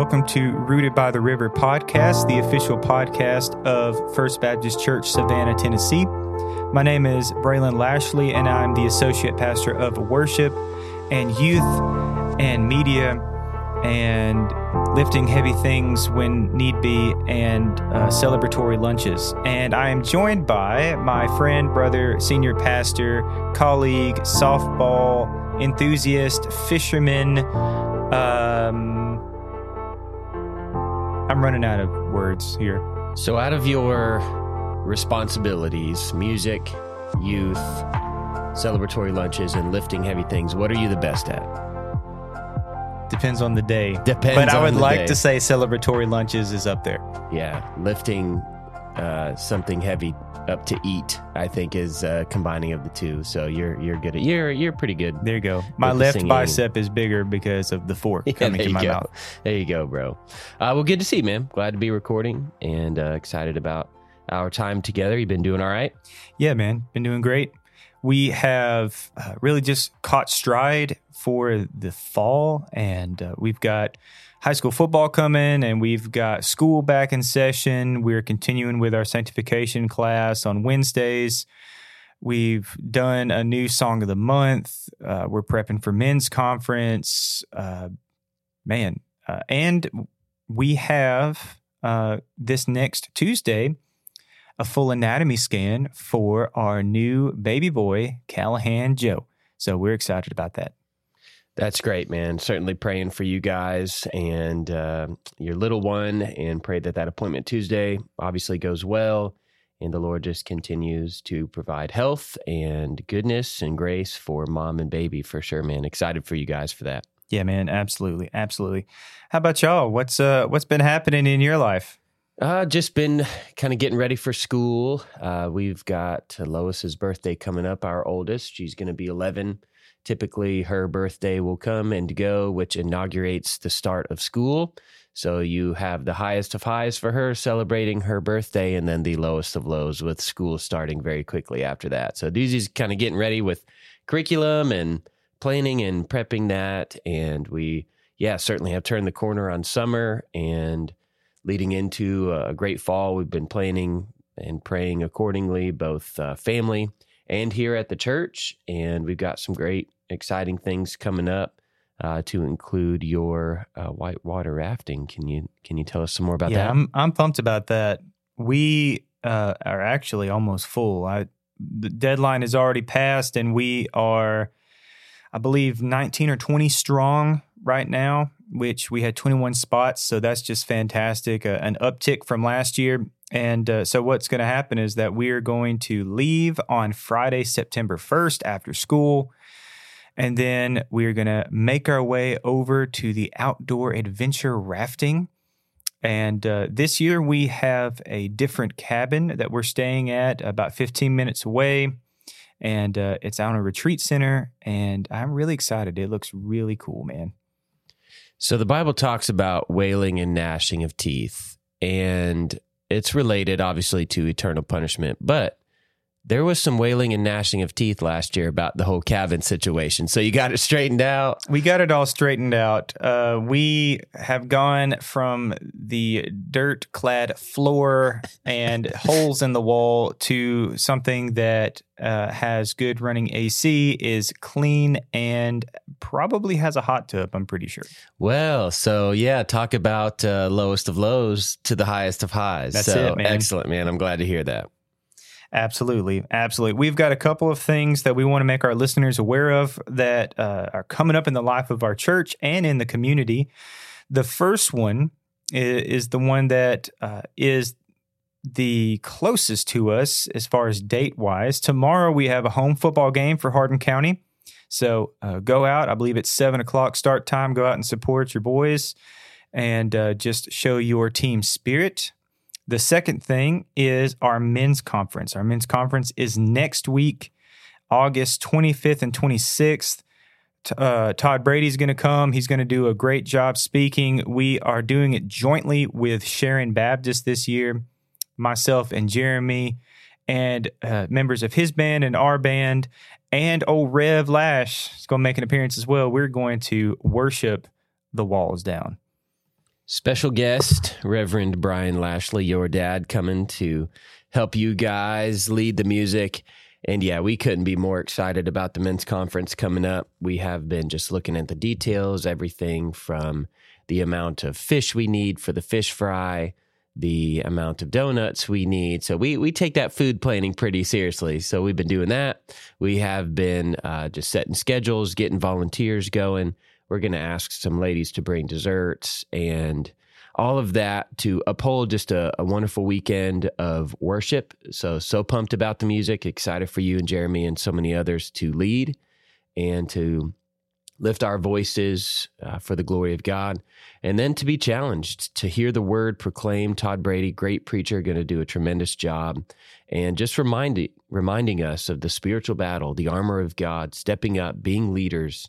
Welcome to Rooted by the River podcast, the official podcast of First Baptist Church, Savannah, Tennessee. My name is Braylon Lashley, and I'm the Associate Pastor of Worship and Youth and Media and lifting heavy things when need be and uh, celebratory lunches. And I am joined by my friend, brother, senior pastor, colleague, softball enthusiast, fisherman. Um, I'm running out of words here. So, out of your responsibilities, music, youth, celebratory lunches, and lifting heavy things, what are you the best at? Depends on the day. Depends But I on would the like day. to say celebratory lunches is up there. Yeah, lifting uh, something heavy up to eat, I think, is uh, combining of the two. So you're you're good at you're you're pretty good. There you go. My left singing. bicep is bigger because of the fork Yeah, coming to my go. mouth. There you go, bro. Uh, well, good to see you, man. Glad to be recording and uh, excited about our time together. You've been doing all right. Yeah, man, been doing great. We have uh, really just caught stride for the fall, and uh, we've got high school football coming, and we've got school back in session. We're continuing with our sanctification class on Wednesdays. We've done a new song of the month. Uh, we're prepping for men's conference. Uh, man, uh, and we have uh, this next Tuesday a full anatomy scan for our new baby boy, Callahan Joe. So we're excited about that. That's great, man. Certainly praying for you guys and uh, your little one, and pray that that appointment Tuesday obviously goes well, and the Lord just continues to provide health and goodness and grace for mom and baby for sure, man. Excited for you guys for that. Yeah, man, absolutely, absolutely. How about y'all? What's uh what's been happening in your life? Uh, just been kind of getting ready for school. Uh, we've got Lois's birthday coming up, our oldest. She's going to be 11. Typically, her birthday will come and go, which inaugurates the start of school. So you have the highest of highs for her celebrating her birthday, and then the lowest of lows with school starting very quickly after that. So Doozy's kind of getting ready with curriculum and planning and prepping that. And we, yeah, certainly have turned the corner on summer and leading into a great fall. We've been planning and praying accordingly, both uh, family and here at the church. And we've got some great, exciting things coming up uh, to include your uh, whitewater rafting. Can you can you tell us some more about yeah, that? I'm I'm pumped about that. We uh, are actually almost full. I the deadline is already passed, and we are, I believe, 19 or 20 strong right now. Which we had 21 spots, so that's just fantastic. Uh, an uptick from last year. And uh, so, what's going to happen is that we are going to leave on Friday, September 1st after school. And then we're going to make our way over to the outdoor adventure rafting. And uh, this year we have a different cabin that we're staying at about 15 minutes away. And uh, it's on a retreat center. And I'm really excited. It looks really cool, man. So the Bible talks about wailing and gnashing of teeth, and it's related obviously to eternal punishment, but there was some wailing and gnashing of teeth last year about the whole cabin situation. So you got it straightened out. We got it all straightened out. Uh, we have gone from the dirt clad floor and holes in the wall to something that uh, has good running AC, is clean, and probably has a hot tub, I'm pretty sure. Well, so yeah, talk about uh, lowest of lows to the highest of highs. That's so it, man. excellent, man. I'm glad to hear that. Absolutely. Absolutely. We've got a couple of things that we want to make our listeners aware of that uh, are coming up in the life of our church and in the community. The first one is, the one that uh, is the closest to us as far as date wise. Tomorrow we have a home football game for Hardin County. So uh, go out. I believe it's seven o'clock start time. Go out and support your boys and uh, just show your team spirit. The second thing is our men's conference. Our men's conference is next week, August 25th and 26th. Uh, Todd Brady's going to come. He's going to do a great job speaking. We are doing it jointly with Sharon Baptist this year, myself and Jeremy, and uh, members of his band and our band, and old Rev Lash is going to make an appearance as well. We're going to worship the walls down. Special guest, Reverend Brian Lashley, your dad, coming to help you guys lead the music. And yeah, we couldn't be more excited about the men's conference coming up. We have been just looking at the details, everything from the amount of fish we need for the fish fry, the amount of donuts we need. So we we take that food planning pretty seriously. So we've been doing that. We have been uh, just setting schedules, getting volunteers going. We're going to ask some ladies to bring desserts and all of that to uphold just a, a, wonderful weekend of worship. So, so pumped about the music, excited for you and Jeremy and so many others to lead and to lift our voices uh, for the glory of God, and then to be challenged to hear the word proclaimed. Todd Brady, great preacher, going to do a tremendous job, and just reminding reminding us of the spiritual battle, the armor of God, stepping up, being leaders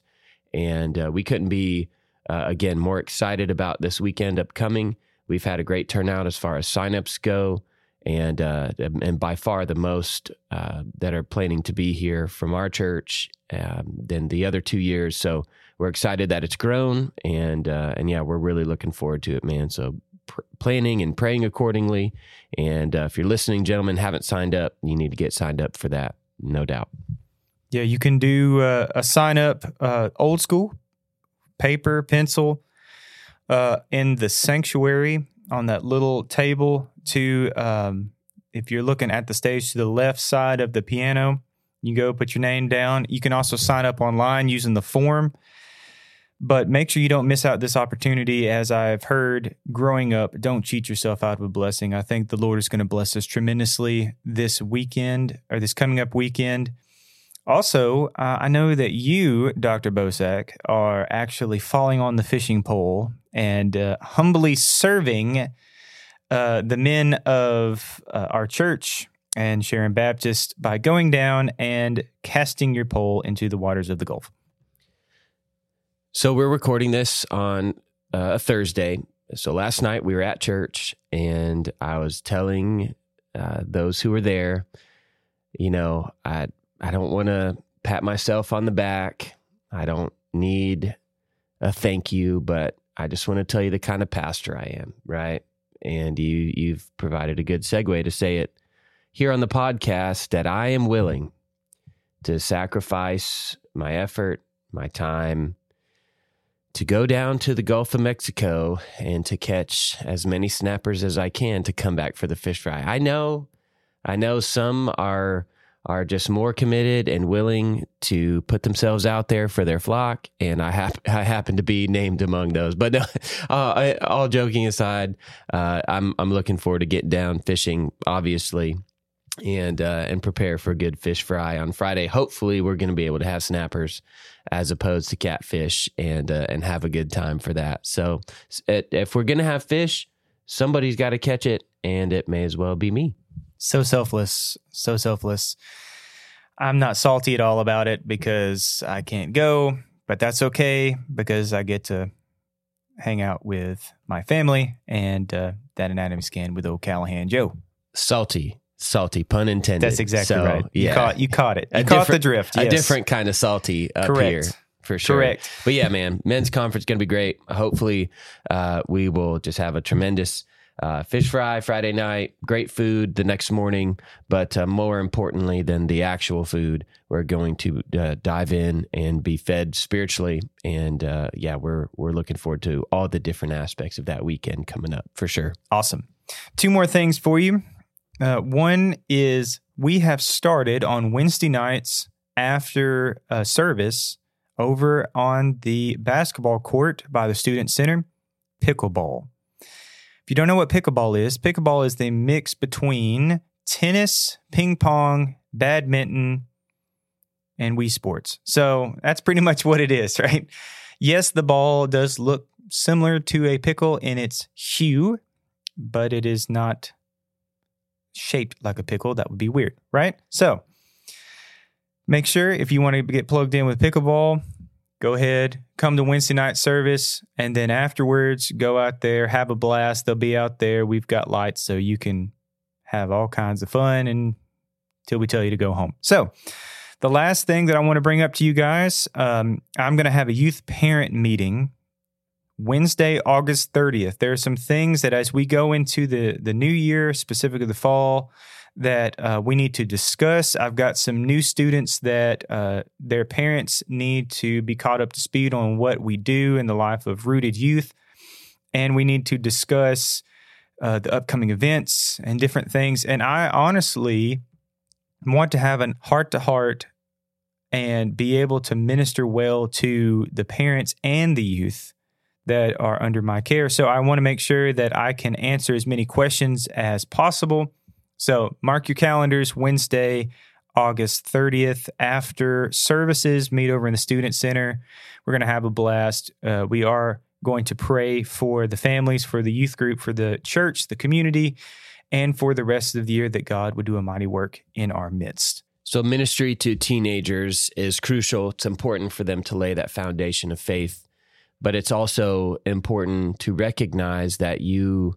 and uh, we couldn't be, uh, again, more excited about this weekend upcoming. We've had a great turnout as far as signups go. And uh, and by far the most uh, that are planning to be here from our church um, than the other two years. So we're excited that it's grown, and uh, and yeah, we're really looking forward to it, man. So pr- planning and praying accordingly. And uh, if you're listening, gentlemen, haven't signed up, you need to get signed up for that, no doubt. Yeah, you can do uh, a sign up uh, old school, paper, pencil, uh, in the sanctuary on that little table. To um, if you're looking at the stage to the left side of the piano, you go put your name down. You can also sign up online using the form. But make sure you don't miss out this opportunity. As I've heard growing up, don't cheat yourself out of a blessing. I think the Lord is going to bless us tremendously this weekend or this coming up weekend. Also, uh, I know that you, Dr. Bosak, are actually falling on the fishing pole and uh, humbly serving uh, the men of uh, our church and Sharon Baptist by going down and casting your pole into the waters of the Gulf. So, we're recording this on uh, a Thursday. So, last night we were at church and I was telling uh, those who were there, you know, I I don't want to pat myself on the back. I don't need a thank you, but I just want to tell you the kind of pastor I am, right? And you you've provided a good segue to say it here on the podcast that I am willing to sacrifice my effort, my time to go down to the Gulf of Mexico and to catch as many snappers as I can to come back for the fish fry. I know I know some are are just more committed and willing to put themselves out there for their flock. And I, hap- I happen to be named among those. But uh, all joking aside, uh, I'm, I'm looking forward to getting down fishing, obviously. And uh, and prepare for a good fish fry on Friday. Hopefully, we're going to be able to have snappers as opposed to catfish, and uh, and have a good time for that. So, if we're going to have fish, somebody's got to catch it, and it may as well be me so selfless, so selfless. I'm not salty at all about it because I can't go, but that's okay because I get to hang out with my family and uh, that anatomy scan with old Callahan Joe. Salty, salty, pun intended. That's exactly so, right. You caught you caught it. You a caught the drift. Yes. A different kind of salty up Correct. here for sure. Correct. But yeah, man, men's conference going to be great. Hopefully, uh, we will just have a tremendous uh, fish fry Friday night, great food the next morning. But uh, more importantly than the actual food, we're going to uh, dive in and be fed spiritually. And uh, yeah, we're we're looking forward to all the different aspects of that weekend coming up for sure. Awesome. Two more things for you. Uh, one is we have started on Wednesday nights after service over on the basketball court by the student center pickleball you don't know what pickleball is, pickleball is the mix between tennis, ping pong, badminton, and Wii Sports. So that's pretty much what it is, right? Yes, the ball does look similar to a pickle in its hue, but it is not shaped like a pickle. That would be weird, right? So make sure if you want to get plugged in with pickleball, go ahead, come to Wednesday night service, and then afterwards go out there, have a blast. They'll be out there. We've got lights so you can have all kinds of fun until we tell you to go home. So, the last thing that I want to bring up to you guys, um, I'm going to have a youth parent meeting Wednesday, August 30th. There are some things that as we go into the, the new year, specifically the fall, that uh, we need to discuss. I've got some new students that uh, their parents need to be caught up to speed on what we do in the life of rooted youth. And we need to discuss uh, the upcoming events and different things. And I honestly want to have a heart to heart and be able to minister well to the parents and the youth that are under my care. So I want to make sure that I can answer as many questions as possible. So mark your calendars Wednesday, August 30th after services. Meet over in the Student Center. We're going to have a blast. Uh, we are going to pray for the families, for the youth group, for the church, the community, and for the rest of the year that God would do a mighty work in our midst. So, ministry to teenagers is crucial. It's important for them to lay that foundation of faith, but it's also important to recognize that you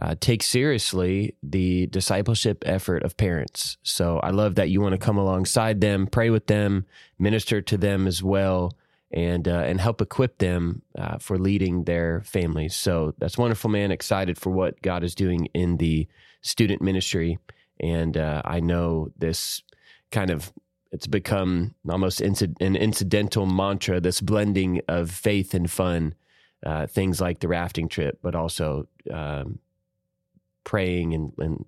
uh, take seriously the discipleship effort of parents. So, I love that you want to come alongside them, pray with them, minister to them as well. And uh, and help equip them uh, for leading their families. So that's wonderful, man. Excited for what God is doing in the student ministry, and uh, I know this kind of it's become almost an incidental mantra. This blending of faith and fun, uh, things like the rafting trip, but also um, praying and, and,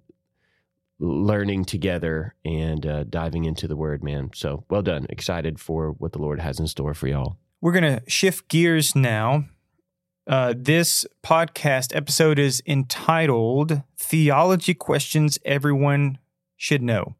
learning together and uh, diving into the Word. Man, so well done. Excited for what the Lord has in store for y'all. We're gonna shift gears now. Uh, this podcast episode is entitled "Theology Questions Everyone Should Know."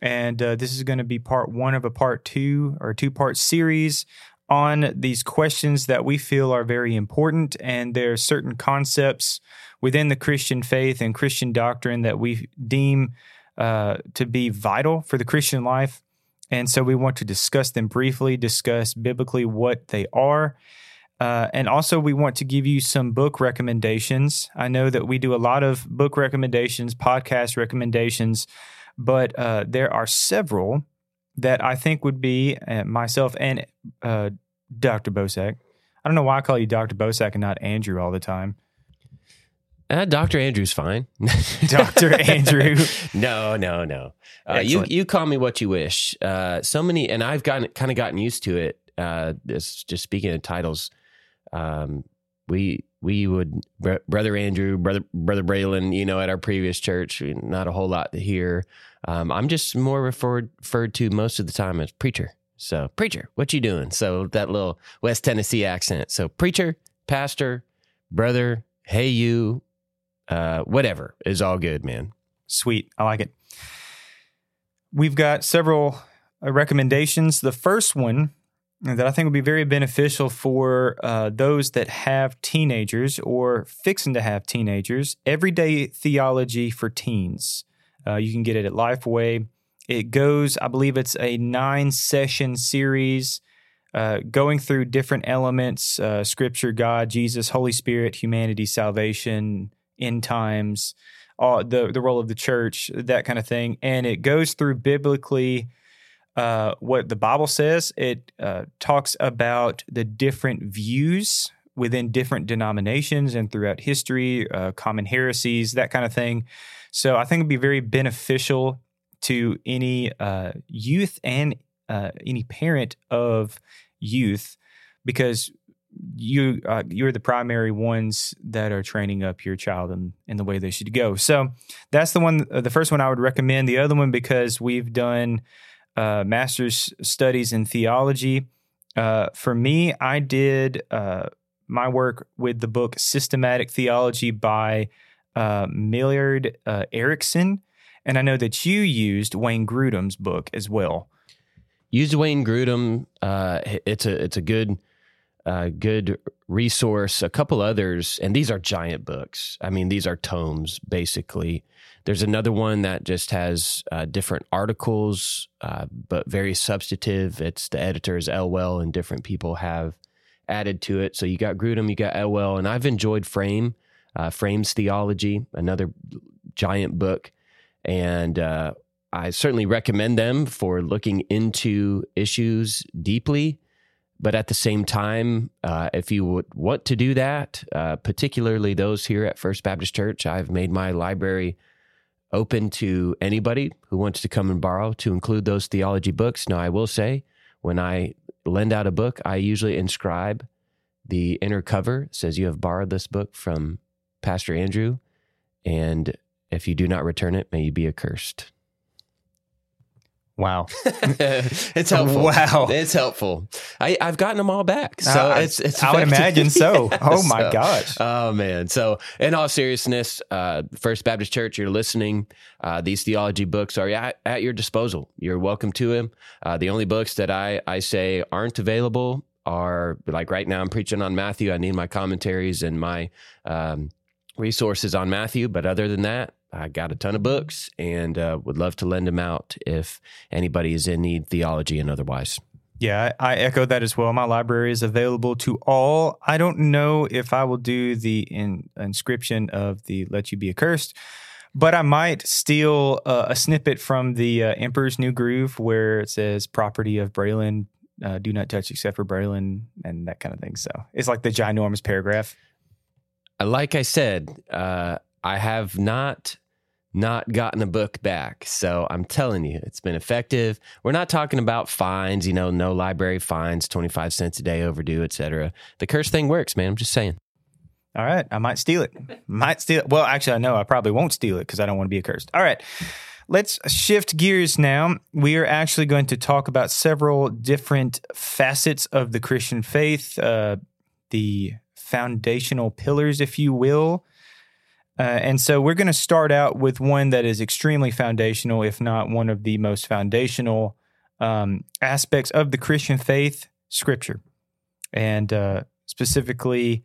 And uh, this is going to be part one of a part two or two part series on these questions that we feel are very important. And there are certain concepts within the Christian faith and Christian doctrine that we deem uh, to be vital for the Christian life. And so we want to discuss them briefly, discuss biblically what they are. Uh, and also, we want to give you some book recommendations. I know that we do a lot of book recommendations, podcast recommendations but uh, there are several that I think would be uh, myself and uh, Dr. Bosak. I don't know why I call you Dr. Bosak and not Andrew all the time. Uh, Dr. Andrew's fine. Dr. Andrew. no, no, no. Uh, you you call me what you wish. Uh, so many, and I've gotten kind of gotten used to it. Uh, this just speaking of titles, um, we we would brother Andrew, brother brother Braylon, you know, at our previous church, not a whole lot to hear. Um, I'm just more referred referred to most of the time as preacher. So preacher, what you doing? So that little West Tennessee accent. So preacher, pastor, brother, hey you, uh, whatever is all good, man. Sweet, I like it. We've got several uh, recommendations. The first one that I think would be very beneficial for uh, those that have teenagers or fixing to have teenagers. Everyday Theology for Teens. Uh, you can get it at Lifeway. It goes, I believe it's a nine session series uh, going through different elements uh, Scripture, God, Jesus, Holy Spirit, humanity, salvation, end times, the, the role of the church, that kind of thing. And it goes through biblically uh, what the Bible says. It uh, talks about the different views within different denominations and throughout history, uh, common heresies, that kind of thing. So I think it'd be very beneficial to any uh, youth and uh, any parent of youth because you uh, you're the primary ones that are training up your child in, in the way they should go. So that's the one, the first one I would recommend. The other one because we've done uh, master's studies in theology. Uh, for me, I did uh, my work with the book Systematic Theology by uh, Millard uh, Erickson. And I know that you used Wayne Grudem's book as well. Used Wayne Grudem. Uh, it's a it's a good uh, good resource. A couple others, and these are giant books. I mean, these are tomes basically. There's another one that just has uh, different articles, uh, but very substantive. It's the editors Elwell and different people have added to it. So you got Grudem, you got Elwell, and I've enjoyed Frame, uh, Frame's Theology, another giant book, and uh, I certainly recommend them for looking into issues deeply but at the same time, uh, if you would want to do that, uh, particularly those here at First Baptist Church, I've made my library open to anybody who wants to come and borrow, to include those theology books. Now, I will say, when I lend out a book, I usually inscribe the inner cover says you have borrowed this book from Pastor Andrew, and if you do not return it, may you be accursed. Wow. it's helpful. Wow. It's helpful. I, I've gotten them all back. So I, it's, it's I would imagine so. Yeah, oh my so- gosh. Oh man! So, in all seriousness, uh, First Baptist Church, you're listening. Uh, these theology books are at, at your disposal. You're welcome to them. Uh, the only books that I I say aren't available are like right now. I'm preaching on Matthew. I need my commentaries and my um, resources on Matthew. But other than that, I got a ton of books and uh, would love to lend them out if anybody is in need, theology and otherwise. Yeah, I, echo that as well. My library is available to all. I don't know if I will do the in, inscription of the "Let You Be Accursed," but I might steal uh, a snippet from the uh, Emperor's New Groove where it says "Property of Braylon." Uh, do not touch except for Braylon and that kind of thing. So it's like the ginormous paragraph. Uh, like I said, uh, I have not not gotten a book back. So I'm telling you, it's been effective. We're not talking about fines, you know, no library fines, 25 cents a day overdue, etc. The curse thing works, man. I'm just saying. All right, I might steal it. Might steal it. Well, actually, I know I probably won't steal it because I don't want to be accursed. All right, let's shift gears now. We are actually going to talk about several different facets of the Christian faith, uh, the foundational pillars, if you will. Uh, and so we're going to start out with one that is extremely foundational, if not one of the most foundational um, aspects of the Christian faith, Scripture. And uh, specifically,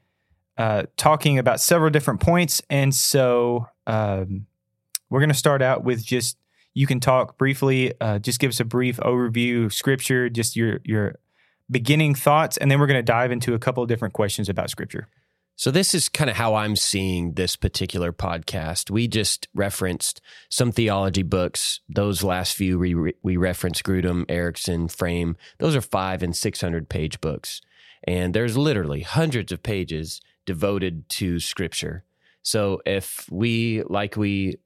uh, talking about several different points. And so um, we're going to start out with just you can talk briefly, uh, just give us a brief overview of Scripture, just your your beginning thoughts, and then we're going to dive into a couple of different questions about Scripture. So this is kind of how I'm seeing this particular podcast. We just referenced some theology books. Those last few we we referenced Grudem, Erickson, Frame. Those are five and six hundred page books, and there's literally hundreds of pages devoted to Scripture. So if we like we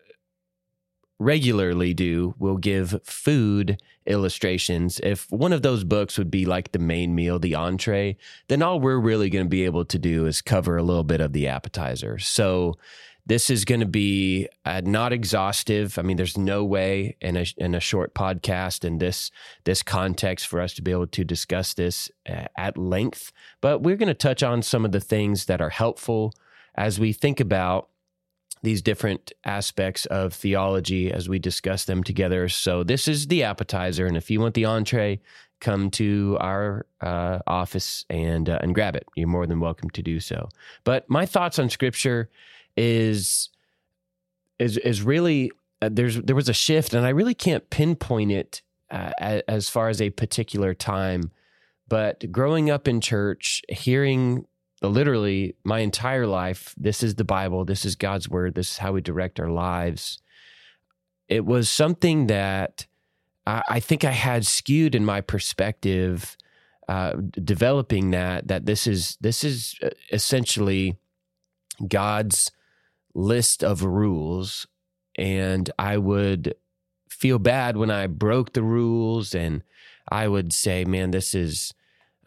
regularly do, we'll give food illustrations. If one of those books would be like the main meal, the entree, then all we're really going to be able to do is cover a little bit of the appetizer. So this is going to be uh, not exhaustive. I mean, there's no way in a in a short podcast in this this context for us to be able to discuss this uh, at length. But we're going to touch on some of the things that are helpful as we think about these different aspects of theology as we discuss them together. So this is the appetizer, and if you want the entree, come to our uh, office and uh, and grab it. You're more than welcome to do so. But my thoughts on Scripture is is is really uh, there's there was a shift, and I really can't pinpoint it uh, as far as a particular time. But growing up in church, hearing literally my entire life, this is the Bible, this is God's word, this is how we direct our lives. It was something that I, I think I had skewed in my perspective, uh, developing that that this is this is uh, essentially God's list of rules, and I would feel bad when I broke the rules, and I would say, "Man, this is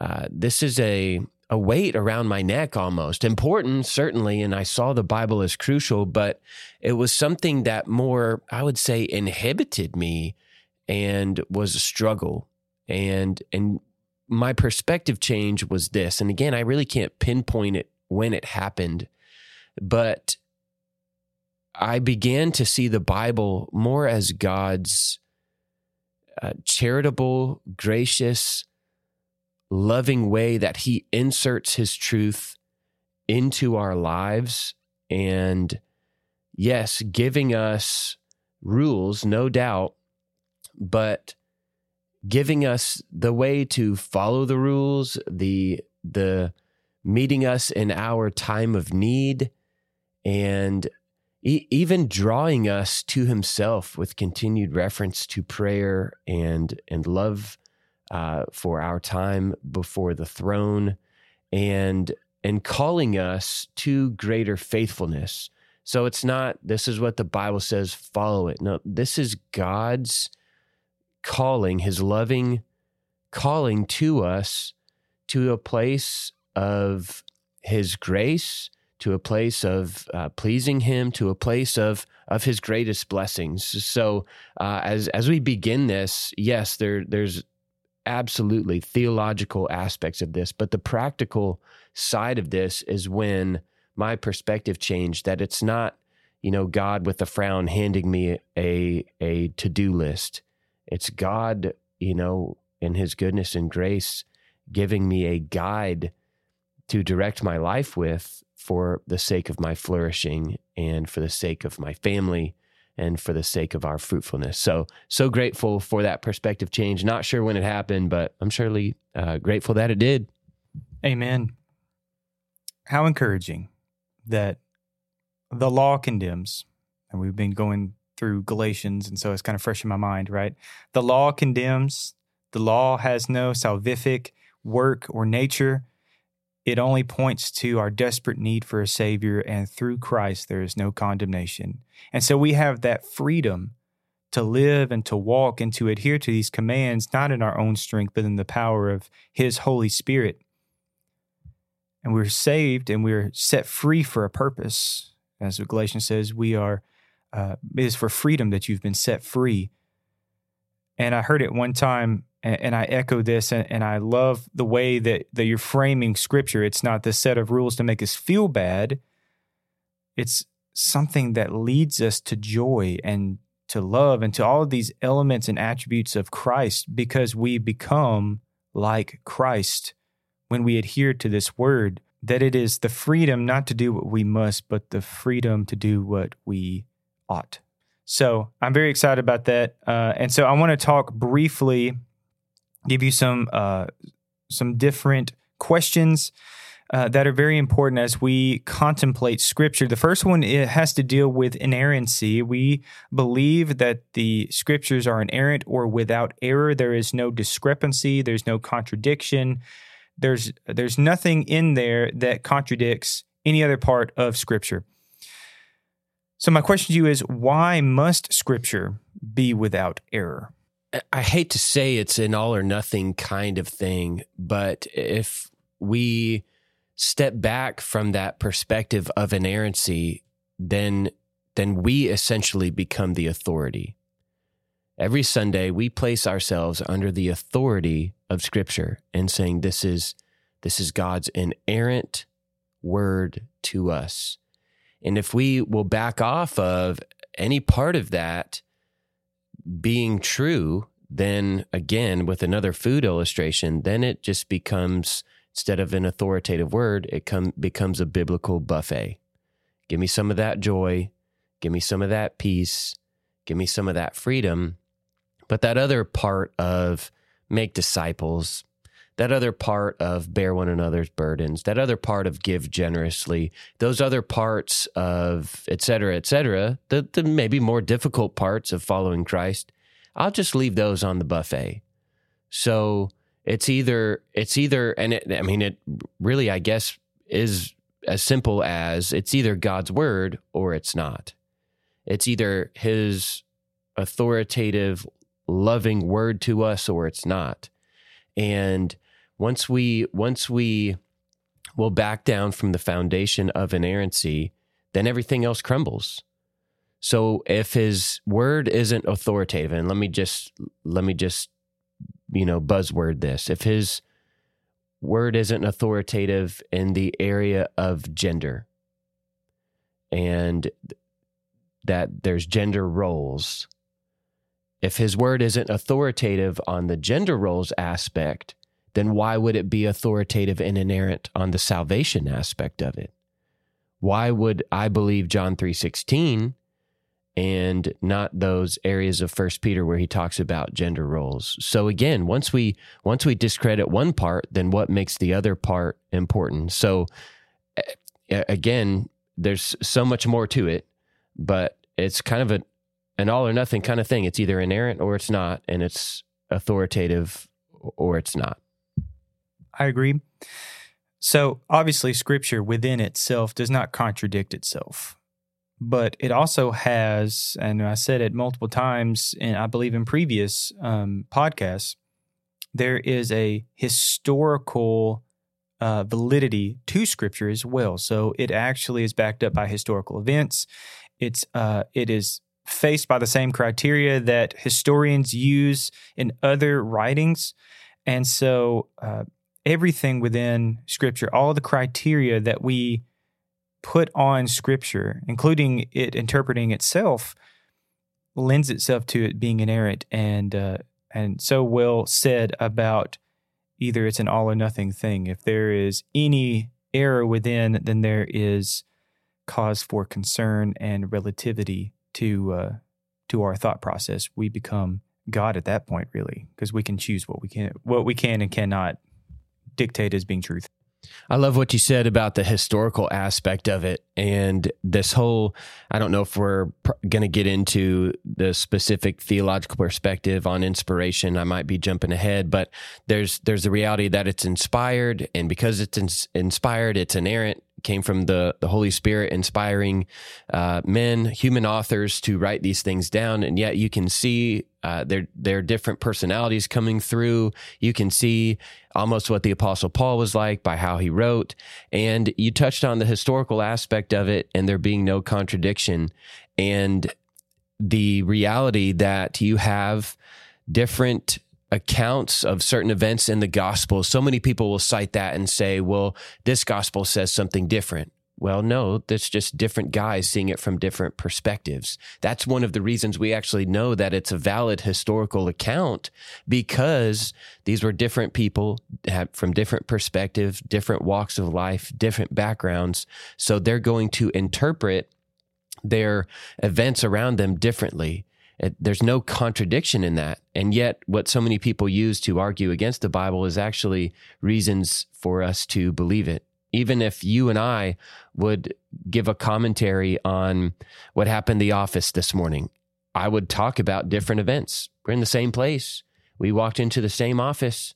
uh, this is a a weight around my neck almost. Important, certainly, and I saw the Bible as crucial, but it was something that more, I would say, inhibited me and was a struggle. And and my perspective change was this. And again, I really can't pinpoint it when it happened, but I began to see the Bible more as God's uh, charitable, gracious, loving way that he inserts his truth into our lives and yes giving us rules no doubt but giving us the way to follow the rules the the meeting us in our time of need and e- even drawing us to himself with continued reference to prayer and and love uh, for our time before the throne, and and calling us to greater faithfulness. So it's not this is what the Bible says. Follow it. No, this is God's calling, His loving calling to us to a place of His grace to a place of uh, pleasing Him, to a place of of His greatest blessings. So, uh, as as we begin this, yes, there there's absolutely theological aspects of this, but the practical side of this is when my perspective changed. That it's not you know God with a frown handing me a a to do list. It's God, you know, in His goodness and grace, giving me a guide to direct my life with for the sake of my flourishing and for the sake of my family and for the sake of our fruitfulness. So, so grateful for that perspective change. Not sure when it happened, but I'm surely uh, grateful that it did. Amen. How encouraging that the law condemns, and we've been going through Galatians, and so it's kind of fresh in my mind, right? The law condemns, the law has no salvific work or nature. It only points to our desperate need for a Savior, and through Christ, there is no condemnation. And so we have that freedom to live and to walk and to adhere to these commands, not in our own strength, but in the power of His Holy Spirit. And we're saved and we're set free for a purpose. As Galatians says, we are, uh, it is for freedom that you've been set free. And I heard it one time and, and I echo this, and, and I love the way that, that you're framing scripture. It's not the set of rules to make us feel bad, it's something that leads us to joy and to love and to all of these elements and attributes of Christ because we become like Christ when we adhere to this word. That it is the freedom not to do what we must, but the freedom to do what we ought. So I'm very excited about that. Uh, and so I want to talk briefly give you some uh, some different questions uh, that are very important as we contemplate Scripture. The first one it has to deal with inerrancy. We believe that the Scriptures are inerrant or without error. There is no discrepancy. There's no contradiction. There's there's nothing in there that contradicts any other part of Scripture. So my question to you is: Why must Scripture be without error? I hate to say it's an all or nothing kind of thing, but if we step back from that perspective of inerrancy, then then we essentially become the authority. Every Sunday we place ourselves under the authority of scripture and saying this is this is God's inerrant word to us. And if we will back off of any part of that, being true, then again, with another food illustration, then it just becomes, instead of an authoritative word, it come, becomes a biblical buffet. Give me some of that joy. Give me some of that peace. Give me some of that freedom. But that other part of make disciples, that other part of bear one another's burdens, that other part of give generously, those other parts of et cetera, et cetera, the, the maybe more difficult parts of following Christ, I'll just leave those on the buffet. So it's either, it's either, and it, I mean, it really, I guess, is as simple as it's either God's word or it's not. It's either his authoritative, loving word to us or it's not. And once we once we will back down from the foundation of inerrancy, then everything else crumbles. So if his word isn't authoritative, and let me just let me just you know buzzword this, if his word isn't authoritative in the area of gender, and that there's gender roles, if his word isn't authoritative on the gender roles aspect, then why would it be authoritative and inerrant on the salvation aspect of it? Why would I believe John 3:16 and not those areas of first Peter where he talks about gender roles? So again, once we once we discredit one part, then what makes the other part important? So again, there's so much more to it, but it's kind of a an all or nothing kind of thing. It's either inerrant or it's not, and it's authoritative or it's not. I agree. So, obviously, scripture within itself does not contradict itself, but it also has, and I said it multiple times, and I believe in previous um, podcasts, there is a historical uh, validity to scripture as well. So, it actually is backed up by historical events. It's uh, it is faced by the same criteria that historians use in other writings, and so uh, everything within scripture, all the criteria that we put on scripture, including it interpreting itself, lends itself to it being inerrant and uh, and so well said about either it's an all or nothing thing. If there is any error within, then there is cause for concern and relativity to uh, to our thought process. We become God at that point, really, because we can choose what we can what we can and cannot dictate as being truth. I love what you said about the historical aspect of it and this whole I don't know if we're pr- going to get into the specific theological perspective on inspiration. I might be jumping ahead, but there's there's the reality that it's inspired and because it's ins- inspired, it's inerrant came from the, the Holy Spirit inspiring uh, men, human authors to write these things down. And yet you can see uh, their, their different personalities coming through. You can see almost what the Apostle Paul was like by how he wrote. And you touched on the historical aspect of it and there being no contradiction. And the reality that you have different accounts of certain events in the gospel, so many people will cite that and say, well, this gospel says something different. Well, no, that's just different guys seeing it from different perspectives. That's one of the reasons we actually know that it's a valid historical account because these were different people from different perspectives, different walks of life, different backgrounds. So they're going to interpret their events around them differently. It, there's no contradiction in that. And yet, what so many people use to argue against the Bible is actually reasons for us to believe it. Even if you and I would give a commentary on what happened in the office this morning, I would talk about different events. We're in the same place. We walked into the same office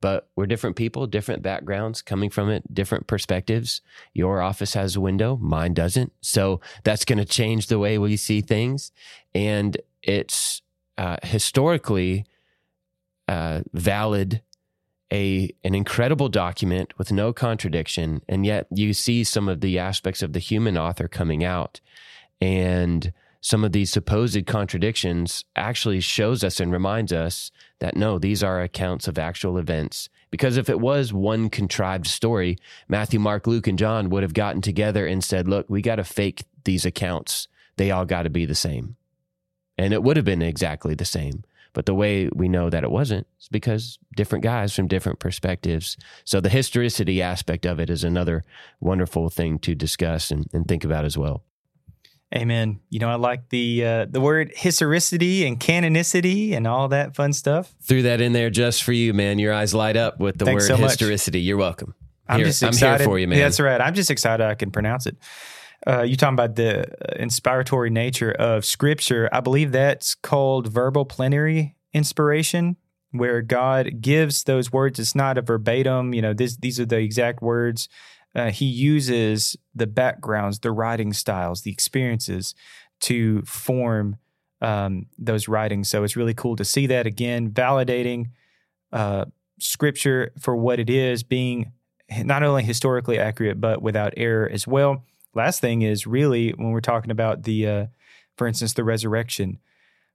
but we're different people, different backgrounds, coming from it, different perspectives. Your office has a window, mine doesn't. So that's going to change the way we see things. And it's uh, historically uh, valid, a an incredible document with no contradiction, and yet you see some of the aspects of the human author coming out, and some of these supposed contradictions actually shows us and reminds us that no, these are accounts of actual events. Because if it was one contrived story, Matthew, Mark, Luke, and John would have gotten together and said, look, we got to fake these accounts. They all got to be the same. And it would have been exactly the same. But the way we know that it wasn't is because different guys from different perspectives. So the historicity aspect of it is another wonderful thing to discuss and, and think about as well. Amen. You know, I like the uh, the word historicity and canonicity and all that fun stuff. Threw that in there just for you, man. Your eyes light up with the Thanks word so historicity. You're welcome. I'm here, just excited. I'm here for you, man. That's right. I'm just excited I can pronounce it. Uh, you talking about the uh, inspiratory nature of Scripture? I believe that's called verbal plenary inspiration, where God gives those words. It's not a verbatim. You know, this, these are the exact words uh, he uses the backgrounds, the writing styles, the experiences to form um, those writings. So it's really cool to see that again, validating uh, scripture for what it is, being not only historically accurate, but without error as well. Last thing is really when we're talking about the, uh, for instance, the resurrection,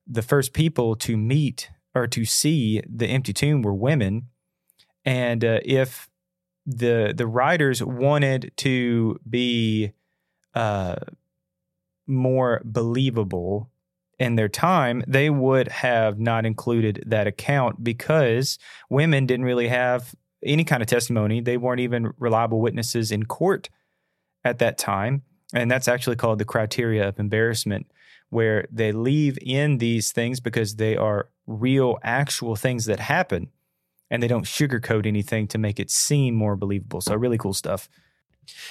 the first people to meet or to see the empty tomb were women. And uh, if the the writers wanted to be uh, more believable in their time, they would have not included that account because women didn't really have any kind of testimony. They weren't even reliable witnesses in court at that time. And that's actually called the criteria of embarrassment, where they leave in these things because they are real, actual things that happen and they don't sugarcoat anything to make it seem more believable. So really cool stuff.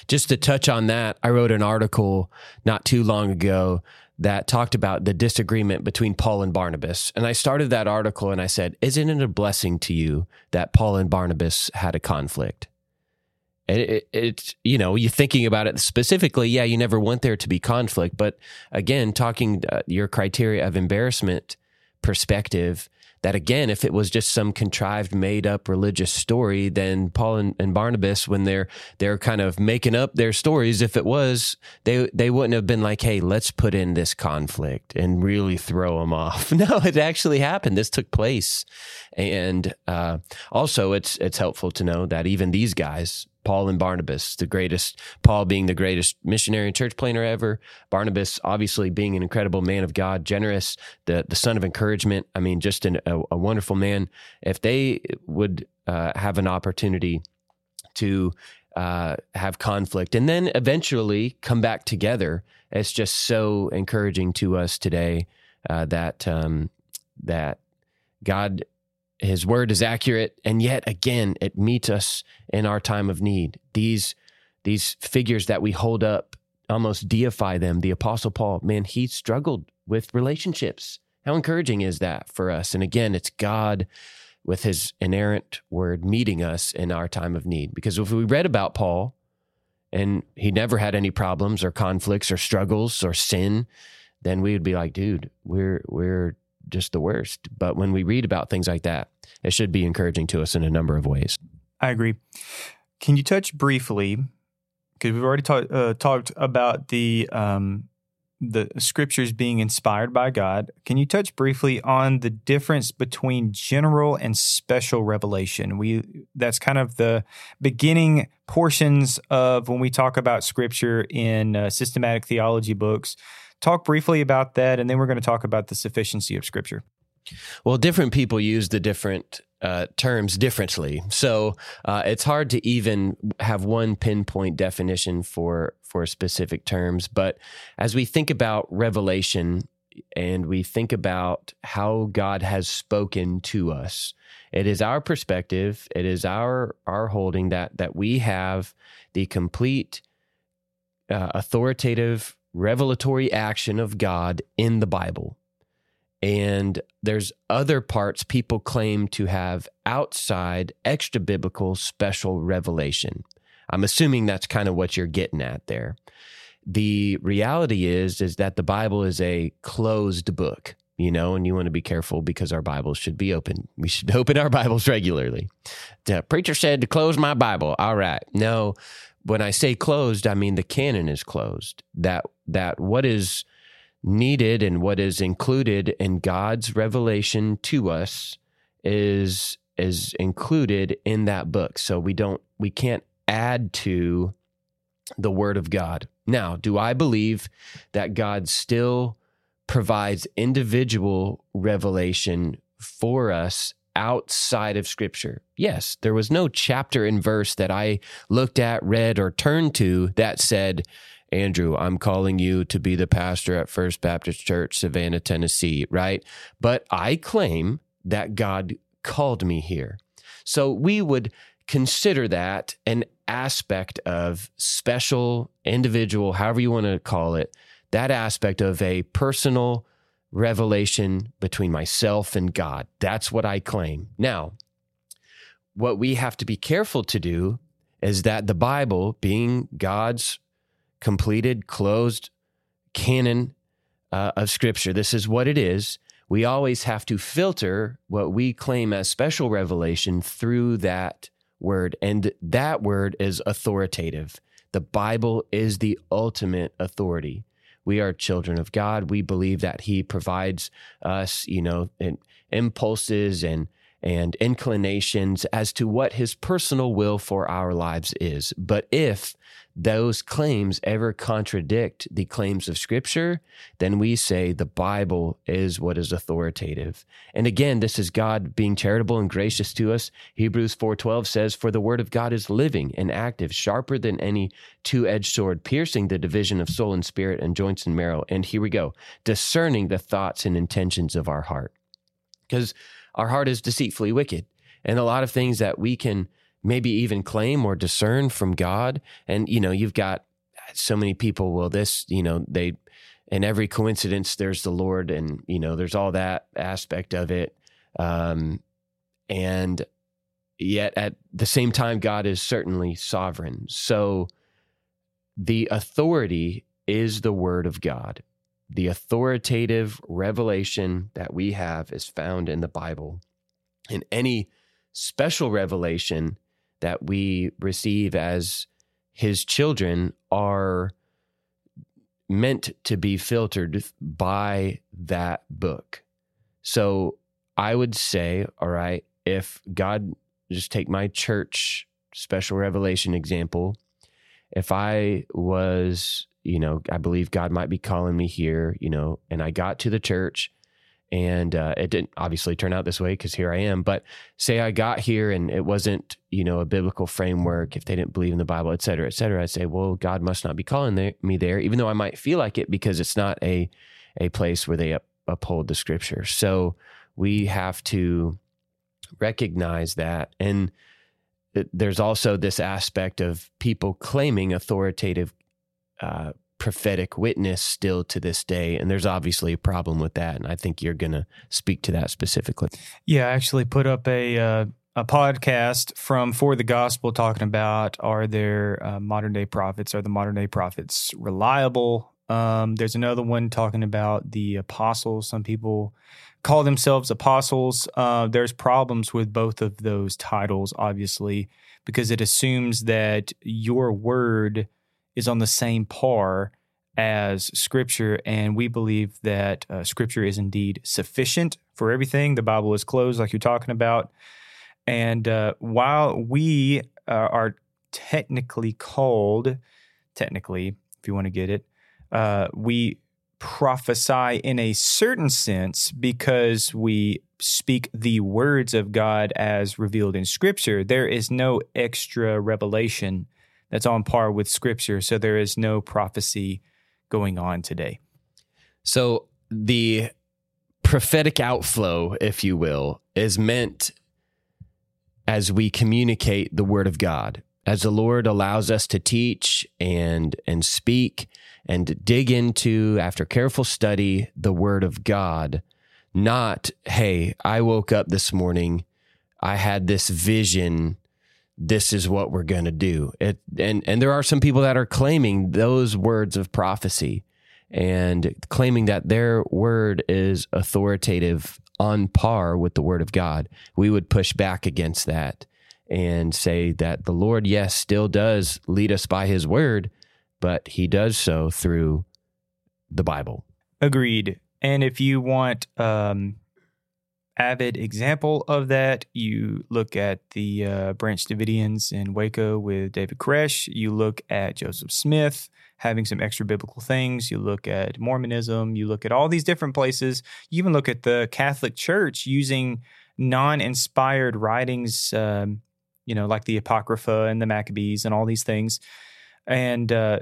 Just to touch on that, I wrote an article not too long ago that talked about the disagreement between Paul and Barnabas. And I started that article and I said, Isn't it a blessing to you that Paul and Barnabas had a conflict? It's it, it, you know, you're thinking about it specifically, yeah, you never want there to be conflict. But again, talking uh, your criteria of embarrassment perspective, that again, if it was just some contrived, made up religious story, then Paul and, and, Barnabas, when they're they're kind of making up their stories, if it was, they they wouldn't have been like, hey, let's put in this conflict and really throw them off. No, it actually happened. This took place, and uh, also it's it's helpful to know that even these guys, Paul and Barnabas, the greatest, Paul being the greatest missionary and church planner ever, Barnabas obviously being an incredible man of God, generous, the, the son of encouragement. I mean, just an, a, a, wonderful man. If they would uh, have an opportunity to uh, have conflict and then eventually come back together, it's just so encouraging to us today uh, that um, that God his word is accurate, and yet again, it meets us in our time of need. These these figures that we hold up almost deify them. The Apostle Paul, man, he struggled with relationships. How encouraging is that for us? And again, it's God with his inerrant word meeting us in our time of need. Because if we read about Paul and he never had any problems or conflicts or struggles or sin, then we would be like, dude, we're we're just the worst. But when we read about things like that, it should be encouraging to us in a number of ways. I agree. Can you touch briefly, because we've already uh, talked about the um, the scriptures being inspired by God. Can you touch briefly on the difference between general and special revelation? We that's kind of the beginning portions of when we talk about scripture in uh, systematic theology books talk briefly about that, and then we're going to talk about the sufficiency of Scripture. Well, different people use the different uh, terms differently, so uh, it's hard to even have one pinpoint definition for for specific terms. But as we think about revelation and we think about how God has spoken to us, it is our perspective, it is our our holding that that we have the complete uh, authoritative revelatory action of God in the Bible. And there's other parts people claim to have outside extra biblical special revelation. I'm assuming that's kind of what you're getting at there. The reality is is that the Bible is a closed book, you know, and you want to be careful because our Bibles should be open. We should open our Bibles regularly. The preacher said to close my Bible. All right. No, when I say closed, I mean the canon is closed. That that what is needed and what is included in God's revelation to us is is included in that book. So we don't we can't add to the word of God. Now, do I believe that God still provides individual revelation for us outside of scripture. Yes, there was no chapter and verse that I looked at, read, or turned to that said, Andrew, I'm calling you to be the pastor at First Baptist Church, Savannah, Tennessee, right? But I claim that God called me here. So we would consider that an aspect of special, individual, however you want to call it, that aspect of a personal revelation between myself and God. That's what I claim. Now, what we have to be careful to do is that the Bible, being God's completed, closed canon uh, of Scripture, this is what it is. We always have to filter what we claim as special revelation through that word. And that word is authoritative. The Bible is the ultimate authority we are children of God. We believe that He provides us, you know, and impulses and and inclinations as to what his personal will for our lives is. But if those claims ever contradict the claims of Scripture, then we say the Bible is what is authoritative. And again, this is God being charitable and gracious to us. Hebrews 4:12 says, "For the word of God is living and active, sharper than any two-edged sword, piercing the division of soul and spirit and joints and marrow." And here we go, discerning the thoughts and intentions of our heart. Because our heart is deceitfully wicked. And a lot of things that we can maybe even claim or discern from God. And, you know, you've got so many people, well, this, you know, they, in every coincidence there's the Lord, and you know there's all that aspect of it, um, and yet at the same time, God is certainly sovereign. So the authority is the Word of God. The authoritative revelation that we have is found in the Bible. And any special revelation that we receive as his children are meant to be filtered by that book. So I would say, all right, if God, just take my church special revelation example, if I was, you know, I believe God might be calling me here, you know, and I got to the church and uh, it didn't obviously turn out this way because here I am. But say I got here and it wasn't, you know, a biblical framework. If they didn't believe in the Bible, et cetera, et cetera, I'd say, well, God must not be calling there, me there, even though I might feel like it because it's not a a place where they up, uphold the Scripture. So we have to recognize that, and there's also this aspect of people claiming authoritative uh, prophetic witness still to this day. And there's obviously a problem with that. And I think you're going to speak to that specifically. Yeah, I actually put up a, uh, a podcast from For the Gospel talking about are there uh, modern day prophets? Are the modern day prophets reliable? Um, there's another one talking about the apostles. Some people call themselves apostles. Uh, there's problems with both of those titles, obviously, because it assumes that your word is on the same par as Scripture, and we believe that uh, Scripture is indeed sufficient for everything. The Bible is closed, like you're talking about. And uh, while we uh, are technically called, technically, if you want to get it, uh, we prophesy in a certain sense because we speak the words of God as revealed in Scripture. There is no extra revelation that's on par with scripture. So there is no prophecy going on today. So the prophetic outflow, if you will, is meant as we communicate the word of God. As the Lord allows us to teach and and speak and dig into after careful study the word of God, not hey, I woke up this morning, I had this vision this is what we're going to do. It, and and there are some people that are claiming those words of prophecy and claiming that their word is authoritative on par with the word of God. We would push back against that and say that the Lord yes still does lead us by his word, but he does so through the Bible. Agreed. And if you want um avid example of that. You look at the uh, Branch Davidians in Waco with David Koresh. You look at Joseph Smith having some extra biblical things. You look at Mormonism. You look at all these different places. You even look at the Catholic Church using non inspired writings, um, you know, like the Apocrypha and the Maccabees and all these things. And uh,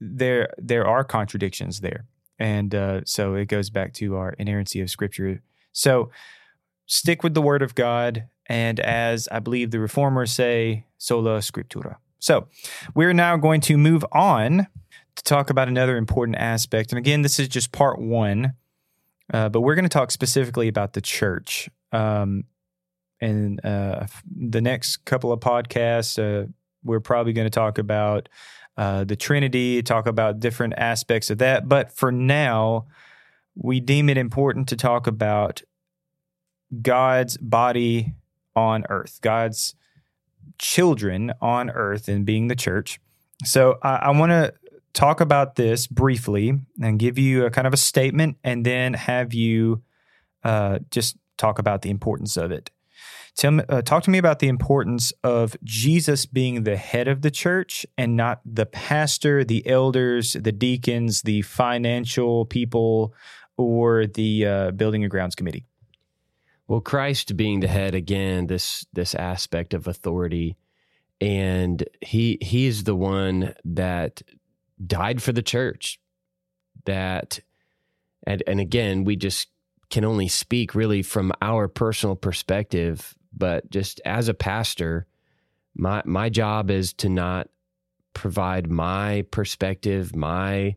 there, there are contradictions there. And uh, so it goes back to our inerrancy of Scripture so stick with the word of God. And as I believe the reformers say, sola scriptura. So we're now going to move on to talk about another important aspect. And again, this is just part one, uh, but we're going to talk specifically about the church. Um, and uh, the next couple of podcasts, uh, we're probably going to talk about uh, the Trinity, talk about different aspects of that. But for now, we deem it important to talk about God's body on earth, God's children on earth, and being the church. So I, I want to talk about this briefly and give you a kind of a statement and then have you uh, just talk about the importance of it. Tell uh, talk to me about the importance of Jesus being the head of the church and not the pastor, the elders, the deacons, the financial people, or the uh, building and grounds committee? Well, Christ being the head again, this this aspect of authority, and he he is the one that died for the church. That and and again, we just can only speak really from our personal perspective, but just as a pastor, my my job is to not provide my perspective, my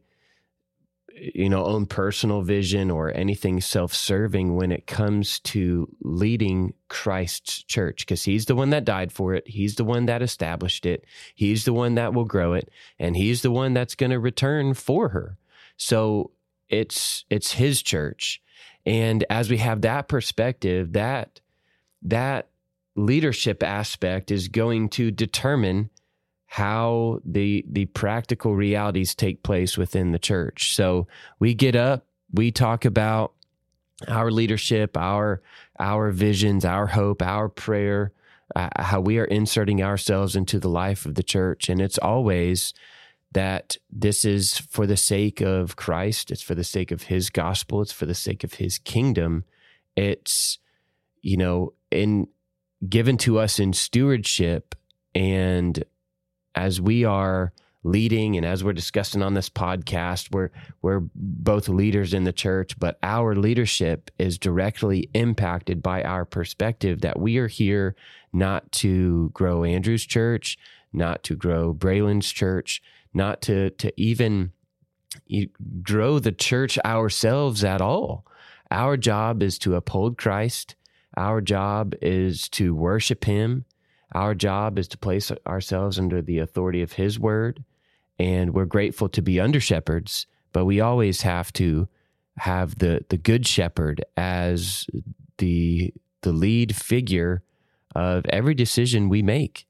you know own personal vision or anything self-serving when it comes to leading Christ's church because he's the one that died for it. He's the one that established it. He's the one that will grow it and he's the one that's going to return for her. So it's it's his church. And as we have that perspective that that leadership aspect is going to determine how the the practical realities take place within the church. So we get up, we talk about our leadership, our our visions, our hope, our prayer, uh, how we are inserting ourselves into the life of the church, and it's always that this is for the sake of Christ, it's for the sake of His gospel, it's for the sake of His kingdom. It's you know in given to us in stewardship and as we are leading and as we're discussing on this podcast we're we're both leaders in the church but our leadership is directly impacted by our perspective that we are here not to grow Andrew's church not to grow Braylon's church not to to even grow the church ourselves at all. Our job is to uphold Christ. Our job is to worship him our job is to place ourselves under the authority of His word. And we're grateful to be under shepherds, but we always have to have the, the good shepherd as the, the lead figure of every decision we make.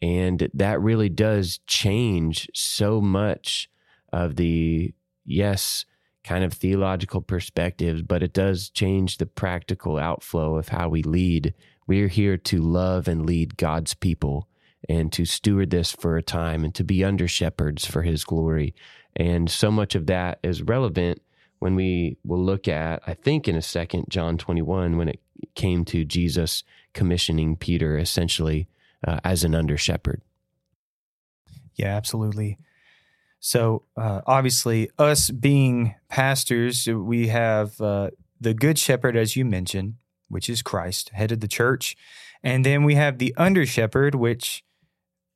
And that really does change so much of the, yes, kind of theological perspectives, but it does change the practical outflow of how we lead we're here to love and lead God's people and to steward this for a time and to be under shepherds for his glory. And so much of that is relevant when we will look at, I think in a second, John 21, when it came to Jesus commissioning Peter essentially uh, as an under shepherd. Yeah, absolutely. So, uh, obviously, us being pastors, we have uh, the good shepherd, as you mentioned, which is Christ, head of the church. And then we have the under shepherd, which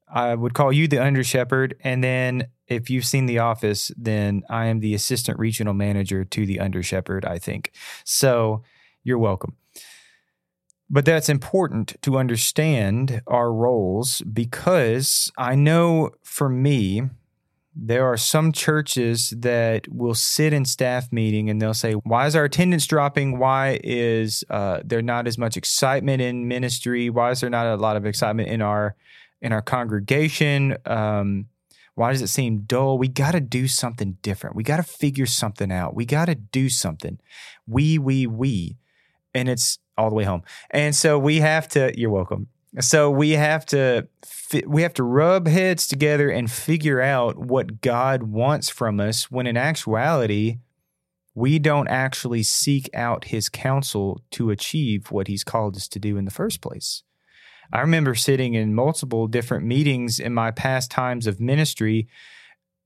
I would call you the under shepherd. And then if you've seen The Office, then I am the assistant regional manager to the under shepherd, I think. So you're welcome. But that's important to understand our roles because I know for me, there are some churches that will sit in staff meeting and they'll say, "Why is our attendance dropping? Why is uh, there not as much excitement in ministry? Why is there not a lot of excitement in our in our congregation? Um, why does it seem dull? We got to do something different. We got to figure something out. We got to do something. We, we, we, and it's all the way home. And so we have to. You're welcome. So we have to we have to rub heads together and figure out what God wants from us when in actuality we don't actually seek out his counsel to achieve what he's called us to do in the first place. I remember sitting in multiple different meetings in my past times of ministry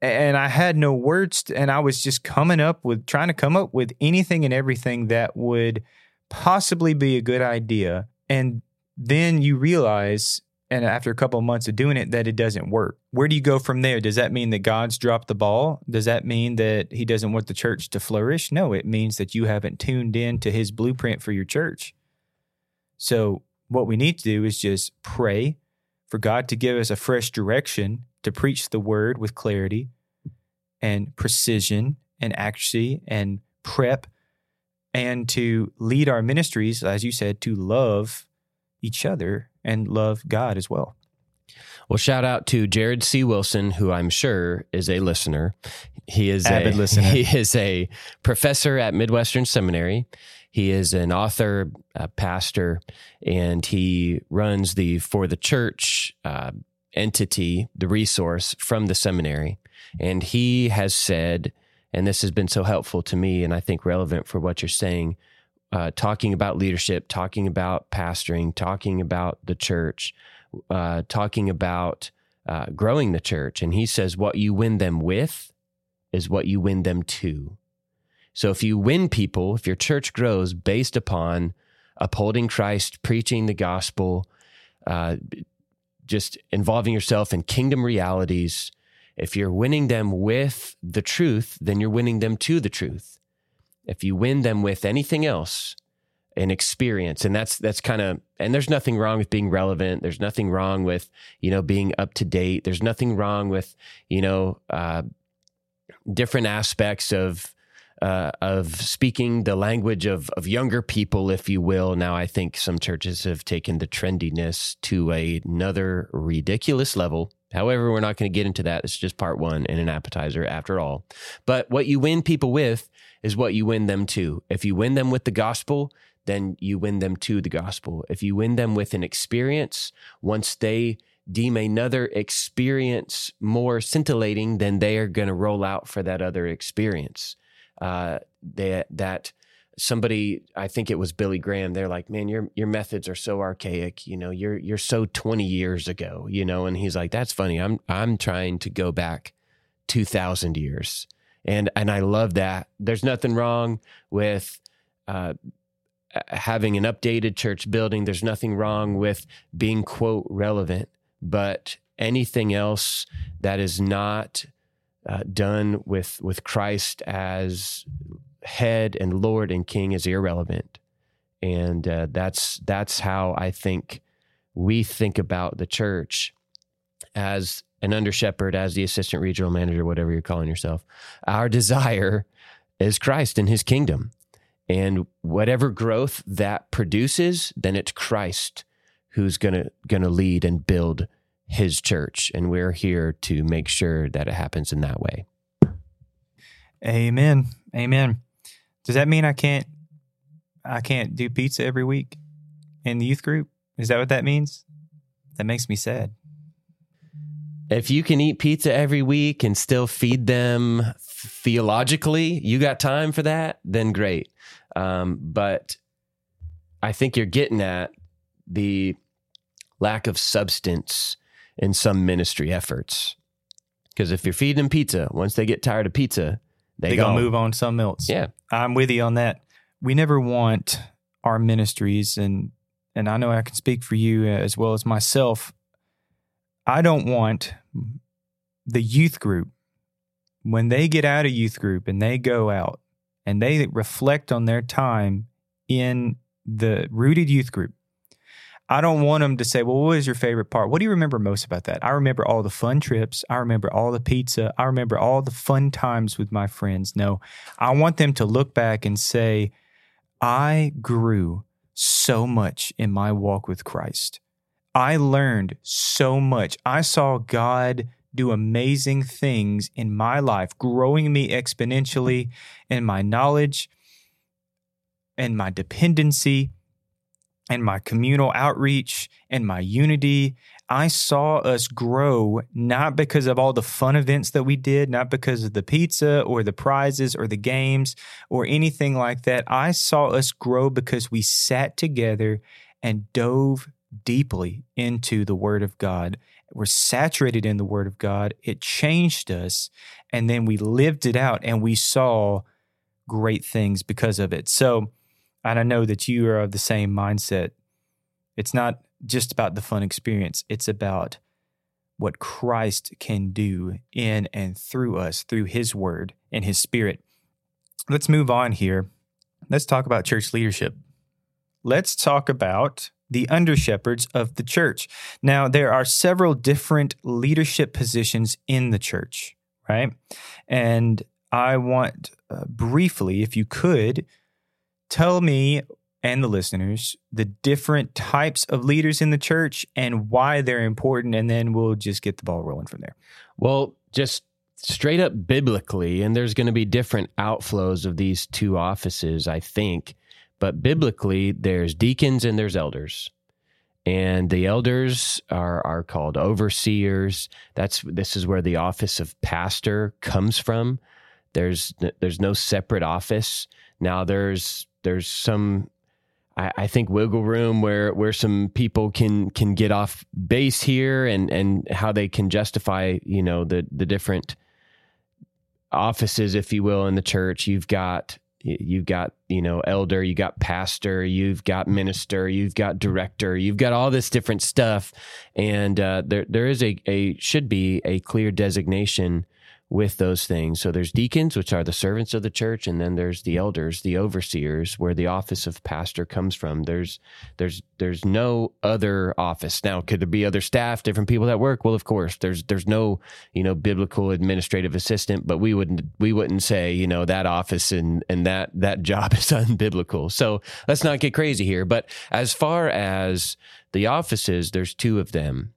and I had no words to, and I was just coming up with trying to come up with anything and everything that would possibly be a good idea and then you realize and after a couple of months of doing it that it doesn't work. Where do you go from there? Does that mean that god's dropped the ball? Does that mean that he doesn't want the church to flourish? No it means that you haven't tuned in to his blueprint for your church. So what we need to do is just pray for god to give us a fresh direction to preach the word with clarity and precision and accuracy and prep and to lead our ministries as you said to love each other and love God as well. Well, shout out to Jared C. Wilson, who I'm sure is a listener. He is avid a, listener. He is a professor at Midwestern Seminary. He is an author, a pastor, and he runs the For the Church uh, entity, the resource from the seminary. And he has said, and this has been so helpful to me, and I think relevant for what you're saying uh, talking about leadership, talking about pastoring, talking about the church, uh, talking about uh, growing the church. And he says, what you win them with is what you win them to. So if you win people, if your church grows based upon upholding Christ, preaching the gospel, uh, just involving yourself in kingdom realities, If you're winning them with the truth, then you're winning them to the truth. If you win them with anything else, an experience and that's that's kind of and there's nothing wrong with being relevant there's nothing wrong with you know being up to date there's nothing wrong with you know uh, different aspects of uh, of speaking the language of of younger people, if you will. Now, I think some churches have taken the trendiness to another ridiculous level. However, we're not going to get into that. It's just part one and an appetizer after all. But what you win people with is what you win them to. If you win them with the gospel, then you win them to the gospel. If you win them with an experience, once they deem another experience more scintillating, then they are going to roll out for that other experience uh, that that somebody I think it was Billy Graham they're like man your your methods are so archaic you know you're you're so 20 years ago you know and he's like that's funny I'm I'm trying to go back 2000 years and and I love that. There's nothing wrong with uh, having an updated church building. There's nothing wrong with being quote relevant. But anything else that is not uh, done with with Christ as head and Lord and King is irrelevant, and uh, that's that's how I think we think about the church as an under shepherd, as the assistant regional manager, whatever you're calling yourself. Our desire is Christ and His kingdom, and whatever growth that produces, then it's Christ who's gonna gonna lead and build his church. And we're here to make sure that it happens in that way. Amen. Amen. Does that mean I can't I can't do pizza every week in the youth group? Is that what that means? That makes me sad. If you can eat pizza every week and still feed them theologically, you got time for that, then great. Um, but I think you're getting at the lack of substance in some ministry efforts. Because if you're feeding them pizza, once they get tired of pizza, they, they go move on to something else. Yeah, I'm with you on that. We never want our ministries, and and I know I can speak for you as well as myself. I don't want the youth group when they get out of youth group and they go out and they reflect on their time in the rooted youth group I don't want them to say, well, what was your favorite part? What do you remember most about that? I remember all the fun trips. I remember all the pizza. I remember all the fun times with my friends. No, I want them to look back and say, I grew so much in my walk with Christ. I learned so much. I saw God do amazing things in my life, growing me exponentially in my knowledge and my dependency and my communal outreach and my unity, I saw us grow not because of all the fun events that we did, not because of the pizza or the prizes or the games or anything like that. I saw us grow because we sat together and dove deeply into the Word of God. We're saturated in the Word of God. It changed us. And then we lived it out and we saw great things because of it. So, and I know that you are of the same mindset. It's not just about the fun experience, it's about what Christ can do in and through us, through his word and his spirit. Let's move on here. Let's talk about church leadership. Let's talk about the under shepherds of the church. Now, there are several different leadership positions in the church, right? And I want uh, briefly, if you could, tell me and the listeners the different types of leaders in the church and why they're important, and then we'll just get the ball rolling from there. Well, just straight up biblically, and there's going to be different outflows of these two offices, I think. But biblically, there's deacons and there's elders. And the elders are are called overseers. That's this is where the office of pastor comes from. There's there's no separate office. Now there's there's some I, I, think wiggle room where where some people can can get off base here and and how they can justify you know the the different offices if you will in the church you've got you've got you know elder you got pastor you've got minister you've got director you've got all this different stuff. And uh, there there is a, a should be a clear designation with those things. So there's deacons, which are the servants of the church, and then there's the elders, the overseers, where the office of pastor comes from. There's there's there's no other office. Now, could there be other staff, different people that work? Well, of course. There's there's no, you know, biblical administrative assistant, but we wouldn't we wouldn't say, you know, that office and and that that job is unbiblical. So let's not get crazy here. But as far as the offices, there's two of them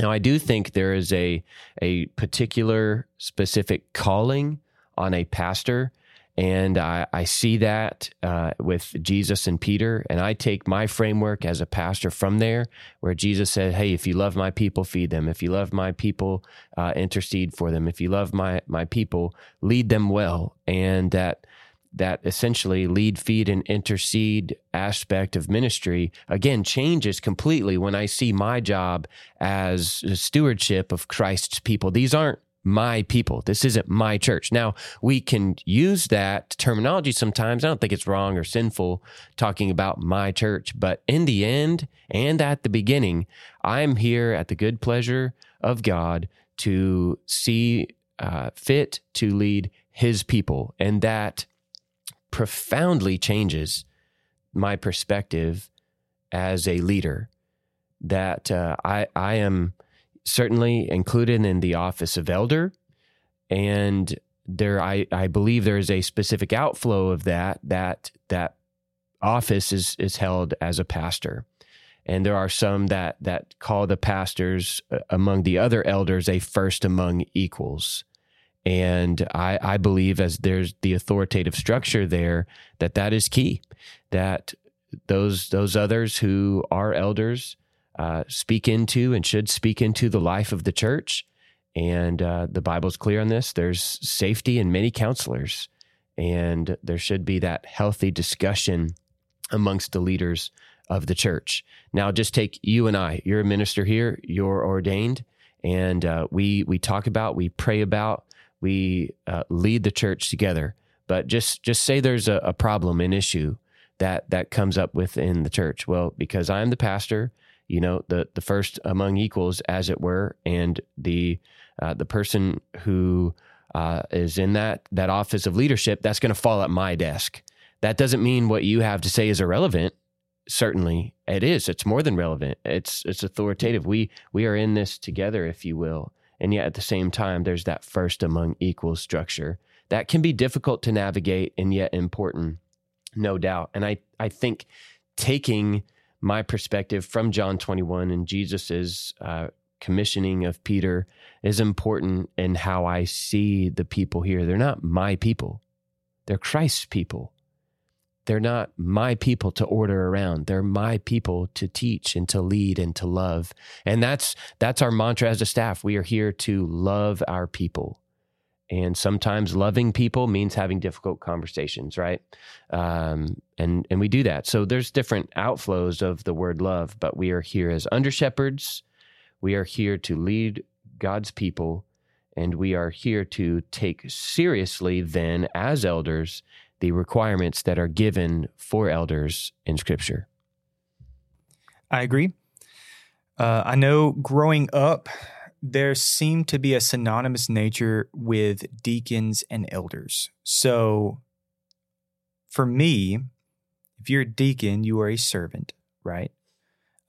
now, I do think there is a a particular specific calling on a pastor, and I, I see that uh, with Jesus and Peter, and I take my framework as a pastor from there, where Jesus said, "Hey, if you love my people, feed them. If you love my people, uh, intercede for them. If you love my my people, lead them well." And that that essentially lead, feed, and intercede aspect of ministry again changes completely when I see my job as stewardship of Christ's people. These aren't my people. This isn't my church. Now, we can use that terminology sometimes. I don't think it's wrong or sinful talking about my church, but in the end and at the beginning, I'm here at the good pleasure of God to see uh, fit to lead his people. And that profoundly changes my perspective as a leader. That uh, I I am certainly included in the office of elder, and there I I believe there is a specific outflow of that that that office is is held as a pastor. And there are some that that call the pastors uh, among the other elders a first among equals. And I, I believe as there's the authoritative structure there, that that is key, that those, those others who are elders uh, speak into and should speak into the life of the church. And uh, the Bible's clear on this. There's safety in many counselors, and there should be that healthy discussion amongst the leaders of the church. Now, just take you and I. You're a minister here. You're ordained, and uh, we we talk about, we pray about, we uh, lead the church together. But just just say there's a, a problem, an issue that that comes up within the church. Well, because I'm the pastor, you know, the the first among equals, as it were, and the uh, the person who uh, is in that that office of leadership, that's going to fall at my desk. That doesn't mean what you have to say is irrelevant. Certainly, it is. It's more than relevant. It's it's authoritative. We we are in this together, if you will. And yet at the same time, there's that first among equals structure that can be difficult to navigate and yet important, no doubt. And I, I think taking my perspective from John 21 and Jesus's uh, commissioning of Peter is important in how I see the people here. They're not my people, they're Christ's people. They're not my people to order around. They're my people to teach and to lead and to love. And that's that's our mantra as a staff. We are here to love our people. And sometimes loving people means having difficult conversations, right? Um, and and we do that. So there's different outflows of the word love, but we are here as under shepherds. We are here to lead God's people, and we are here to take seriously then as elders the requirements that are given for elders in Scripture. I agree. Uh, I know growing up, there seemed to be a synonymous nature with deacons and elders. So for me, if you're a deacon, you are a servant, right?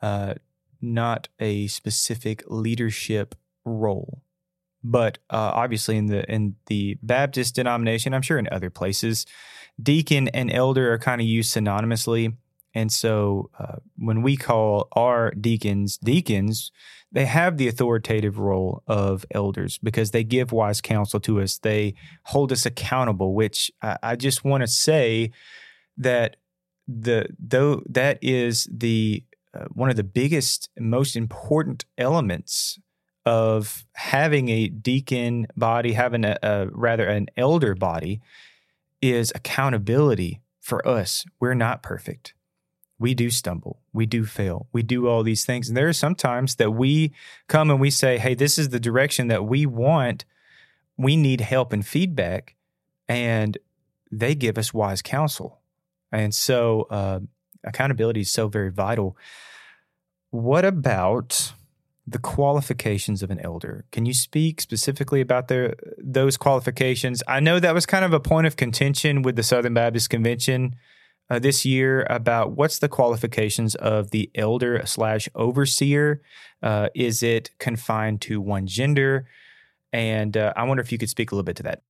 Uh, not a specific leadership role. But uh, obviously, in the in the Baptist denomination, I'm sure in other places, deacon and elder are kind of used synonymously. And so uh, when we call our deacons deacons, they have the authoritative role of elders because they give wise counsel to us. They hold us accountable, which I, I just want to say that the though that is the uh, one of the biggest, most important elements of having a deacon body, having a, a rather an elder body, is accountability for us. We're not perfect. We do stumble. We do fail. We do all these things. And there are some times that we come and we say, hey, this is the direction that we want. We need help and feedback. And they give us wise counsel. And so uh, accountability is so very vital. What about the qualifications of an elder? Can you speak specifically about their those qualifications? I know that was kind of a point of contention with the Southern Baptist Convention uh, this year about what's the qualifications of the elder slash overseer. Uh, is it confined to one gender? And uh, I wonder if you could speak a little bit to that.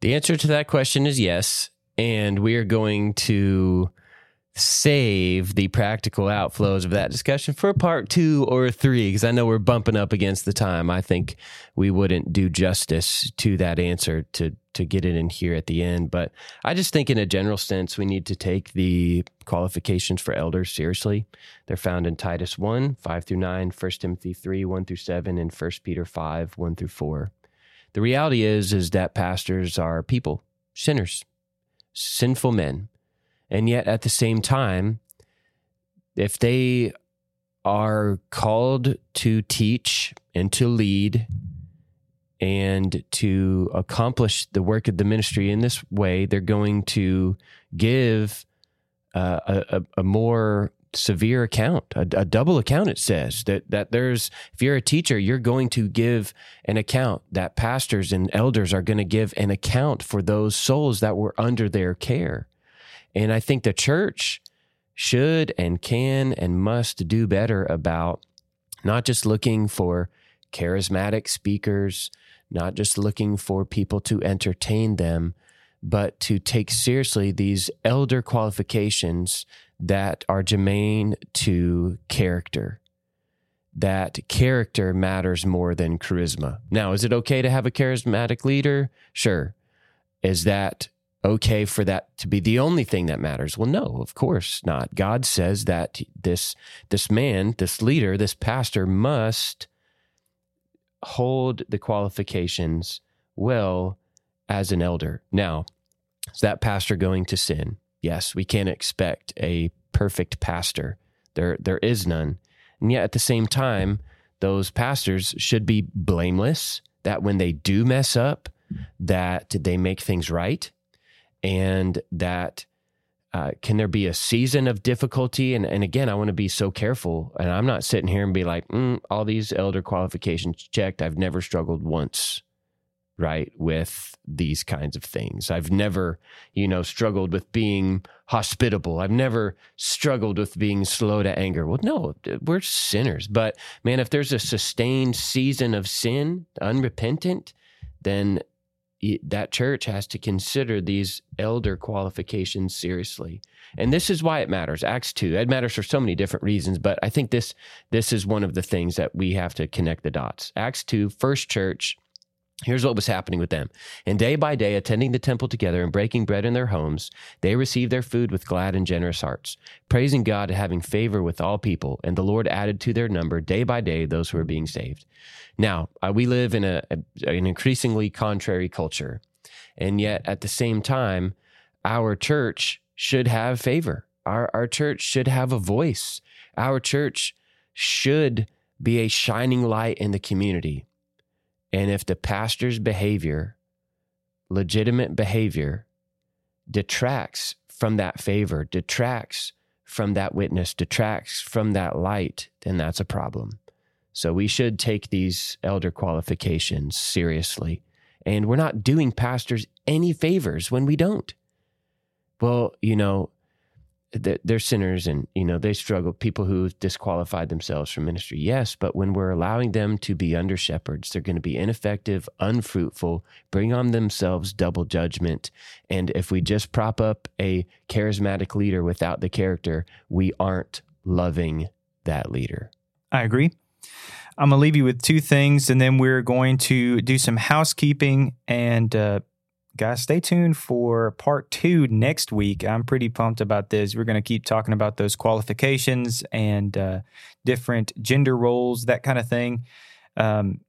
The answer to that question is yes. And we are going to save the practical outflows of that discussion for part two or three, because I know we're bumping up against the time. I think we wouldn't do justice to that answer to to get it in here at the end. But I just think, in a general sense, we need to take the qualifications for elders seriously. They're found in Titus 1, 5 through 9, 1 Timothy 3, 1 through 7, and 1 Peter 5, 1 through 4. The reality is, is that pastors are people, sinners, sinful men. And yet at the same time, if they are called to teach and to lead and to accomplish the work of the ministry in this way, they're going to give uh, a, a, more severe account, a, a, double account. It says that that there's if you're a teacher, you're going to give an account. That pastors and elders are going to give an account for those souls that were under their care, and I think the church should and can and must do better about not just looking for charismatic speakers not just looking for people to entertain them, but to take seriously these elder qualifications that are germane to character. That character matters more than charisma. Now, is it okay to have a charismatic leader? Sure. Is that okay for that to be the only thing that matters? Well, no, of course not. God says that this this man, this leader, this pastor must hold the qualifications well as an elder. Now, is that pastor going to sin? Yes, we can't expect a perfect pastor. There, there is none. And yet at the same time, those pastors should be blameless, that when they do mess up, that they make things right and that uh, can there be a season of difficulty? And, and again, I want to be so careful. And I'm not sitting here and be like, mm, all these elder qualifications checked. I've never struggled once, right, with these kinds of things. I've never, you know, struggled with being hospitable. I've never struggled with being slow to anger. Well, no, we're sinners. But man, if there's a sustained season of sin, unrepentant, then that church has to consider these elder qualifications seriously. And this is why it matters. Acts 2. It matters for so many different reasons, but I think this this is one of the things that we have to connect the dots. Acts 2, first church, Here's what was happening with them. And day by day, attending the temple together and breaking bread in their homes, they received their food with glad and generous hearts, praising God and having favor with all people. And the Lord added to their number day by day those who were being saved. Now, uh, we live in a, a, an increasingly contrary culture. And yet, at the same time, our church should have favor. Our, our church should have a voice. Our church should be a shining light in the community. And if the pastor's behavior, legitimate behavior, detracts from that favor, detracts from that witness, detracts from that light, then that's a problem. So we should take these elder qualifications seriously. And we're not doing pastors any favors when we don't. Well, you know, they're sinners and you know they struggle people who disqualified themselves from ministry yes but when we're allowing them to be under shepherds they're going to be ineffective unfruitful bring on themselves double judgment. And if we just prop up a charismatic leader without the character we aren't loving that leader. I agree. I'm going to leave you with two things and then we're going to do some housekeeping and uh, guys, stay tuned for part two next week. I'm pretty pumped about this. We're going to keep talking about those qualifications and uh, different gender roles, that kind of thing. Um,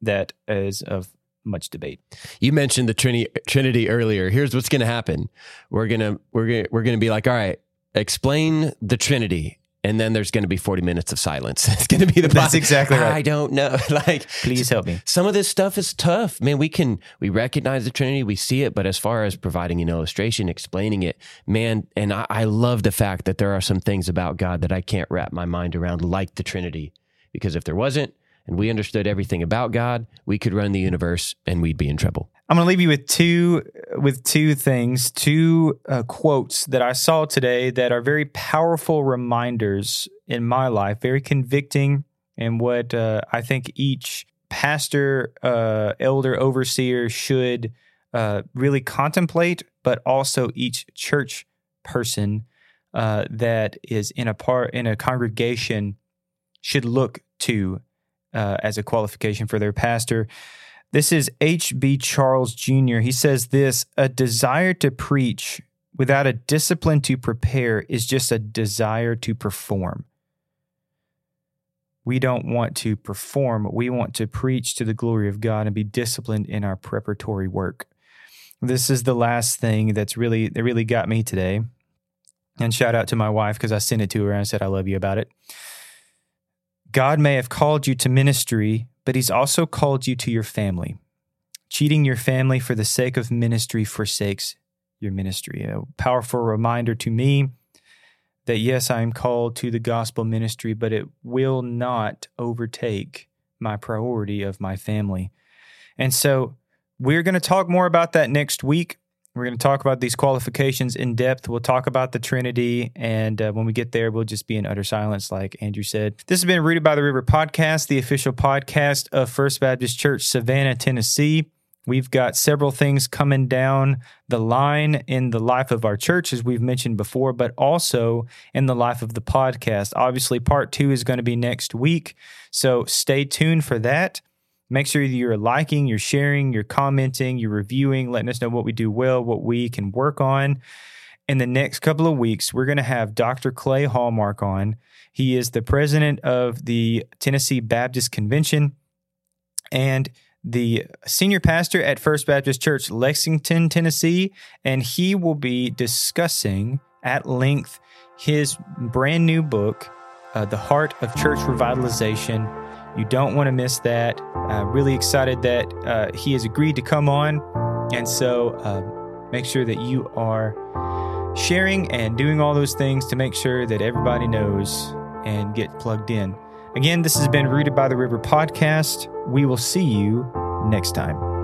that is of much debate. You mentioned the Trinity, Trinity earlier. Here's what's going to happen. We're gonna we're gonna we're gonna be like, all right, explain the Trinity. And then there's going to be 40 minutes of silence. It's going to be the That's exactly right. I don't know. like, Please help me. some of this stuff is tough. Man, we can we recognize the Trinity, we see it, but as far as providing an illustration, explaining it, man, and I, I love the fact that there are some things about God that I can't wrap my mind around, like the Trinity. Because if there wasn't, and we understood everything about God, we could run the universe and we'd be in trouble. I'm going to leave you with two with two things, two uh, quotes that I saw today that are very powerful reminders in my life, very convicting, and what uh, I think each pastor, uh, elder, overseer should uh, really contemplate, but also each church person uh, that is in a part in a congregation should look to uh, as a qualification for their pastor. This is H.B. Charles Jr. He says this a desire to preach without a discipline to prepare is just a desire to perform. We don't want to perform, we want to preach to the glory of God and be disciplined in our preparatory work. This is the last thing that's really that really got me today. And shout out to my wife because I sent it to her and I said I love you about it. God may have called you to ministry, but he's also called you to your family. Cheating your family for the sake of ministry forsakes your ministry. A powerful reminder to me that yes, I am called to the gospel ministry, but it will not overtake my priority of my family. And so we're going to talk more about that next week. We're going to talk about these qualifications in depth. We'll talk about the Trinity. And uh, when we get there, we'll just be in utter silence, like Andrew said. This has been Rooted by the River podcast, the official podcast of First Baptist Church, Savannah, Tennessee. We've got several things coming down the line in the life of our church, as we've mentioned before, but also in the life of the podcast. Obviously, part two is going to be next week. So stay tuned for that. Make sure you're liking, you're sharing, you're commenting, you're reviewing, letting us know what we do well, what we can work on. In the next couple of weeks, we're going to have Dr. Clay Hallmark on. He is the president of the Tennessee Baptist Convention and the senior pastor at First Baptist Church, Lexington, Tennessee. And he will be discussing at length his brand new book, uh, The Heart of Church Revitalization. You don't want to miss that. Uh, really excited that uh, he has agreed to come on. And so uh, make sure that you are sharing and doing all those things to make sure that everybody knows and get plugged in. Again, this has been Rooted by the River podcast. We will see you next time.